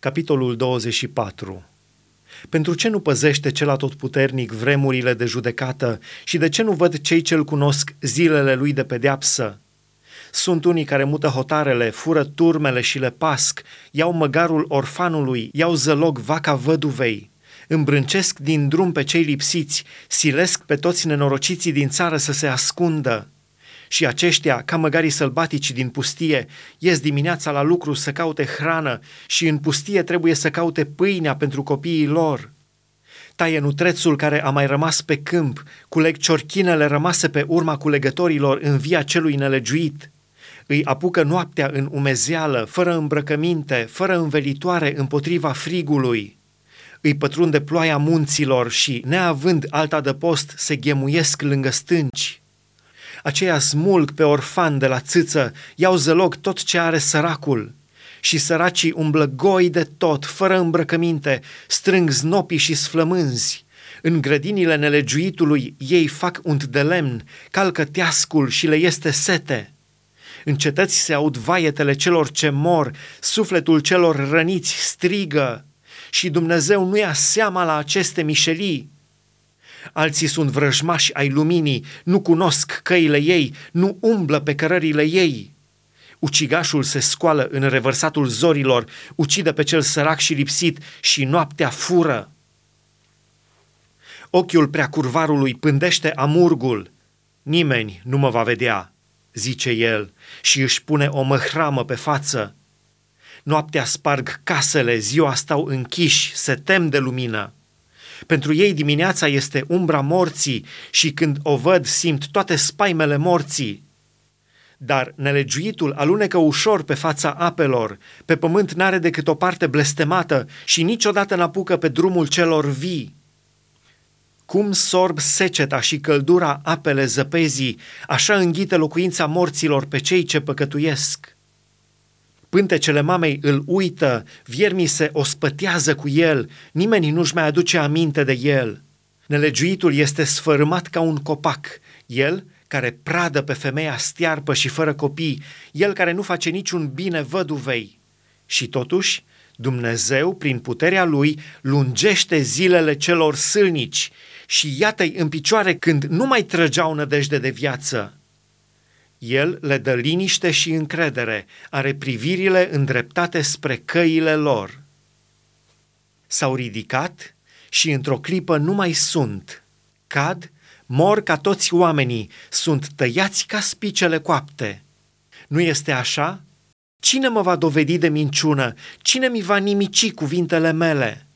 Capitolul 24 Pentru ce nu păzește cel atotputernic vremurile de judecată și de ce nu văd cei ce-l cunosc zilele lui de pedeapsă? Sunt unii care mută hotarele, fură turmele și le pasc, iau măgarul orfanului, iau zălog vaca văduvei, îmbrâncesc din drum pe cei lipsiți, silesc pe toți nenorociții din țară să se ascundă, și aceștia, ca măgarii sălbatici din pustie, ies dimineața la lucru să caute hrană și în pustie trebuie să caute pâinea pentru copiii lor. Taie nutrețul care a mai rămas pe câmp, culeg ciorchinele rămase pe urma culegătorilor în via celui nelegiuit. Îi apucă noaptea în umezeală, fără îmbrăcăminte, fără învelitoare împotriva frigului. Îi pătrunde ploaia munților și, neavând alta de post, se ghemuiesc lângă stânci aceia smulg pe orfan de la țâță, iau zălog tot ce are săracul. Și săracii umblă goi de tot, fără îmbrăcăminte, strâng znopii și sflămânzi. În grădinile nelegiuitului ei fac unt de lemn, calcă teascul și le este sete. În cetăți se aud vaietele celor ce mor, sufletul celor răniți strigă și Dumnezeu nu ia seama la aceste mișelii alții sunt vrăjmași ai luminii, nu cunosc căile ei, nu umblă pe cărările ei. Ucigașul se scoală în revărsatul zorilor, ucide pe cel sărac și lipsit și noaptea fură. Ochiul preacurvarului pândește amurgul. Nimeni nu mă va vedea, zice el, și își pune o măhramă pe față. Noaptea sparg casele, ziua stau închiși, se tem de lumină. Pentru ei dimineața este umbra morții și când o văd simt toate spaimele morții. Dar nelegiuitul alunecă ușor pe fața apelor, pe pământ n-are decât o parte blestemată și niciodată n-apucă pe drumul celor vii. Cum sorb seceta și căldura apele zăpezii, așa înghite locuința morților pe cei ce păcătuiesc. Pântecele mamei îl uită, viermii se ospătează cu el, nimeni nu-și mai aduce aminte de el. Nelegiuitul este sfărâmat ca un copac, el care pradă pe femeia stiarpă și fără copii, el care nu face niciun bine văduvei. Și totuși, Dumnezeu, prin puterea lui, lungește zilele celor sâlnici și iată-i în picioare când nu mai trăgeau nădejde de viață. El le dă liniște și încredere, are privirile îndreptate spre căile lor. S-au ridicat și într-o clipă nu mai sunt. Cad, mor ca toți oamenii, sunt tăiați ca spicele coapte. Nu este așa? Cine mă va dovedi de minciună? Cine mi va nimici cuvintele mele?'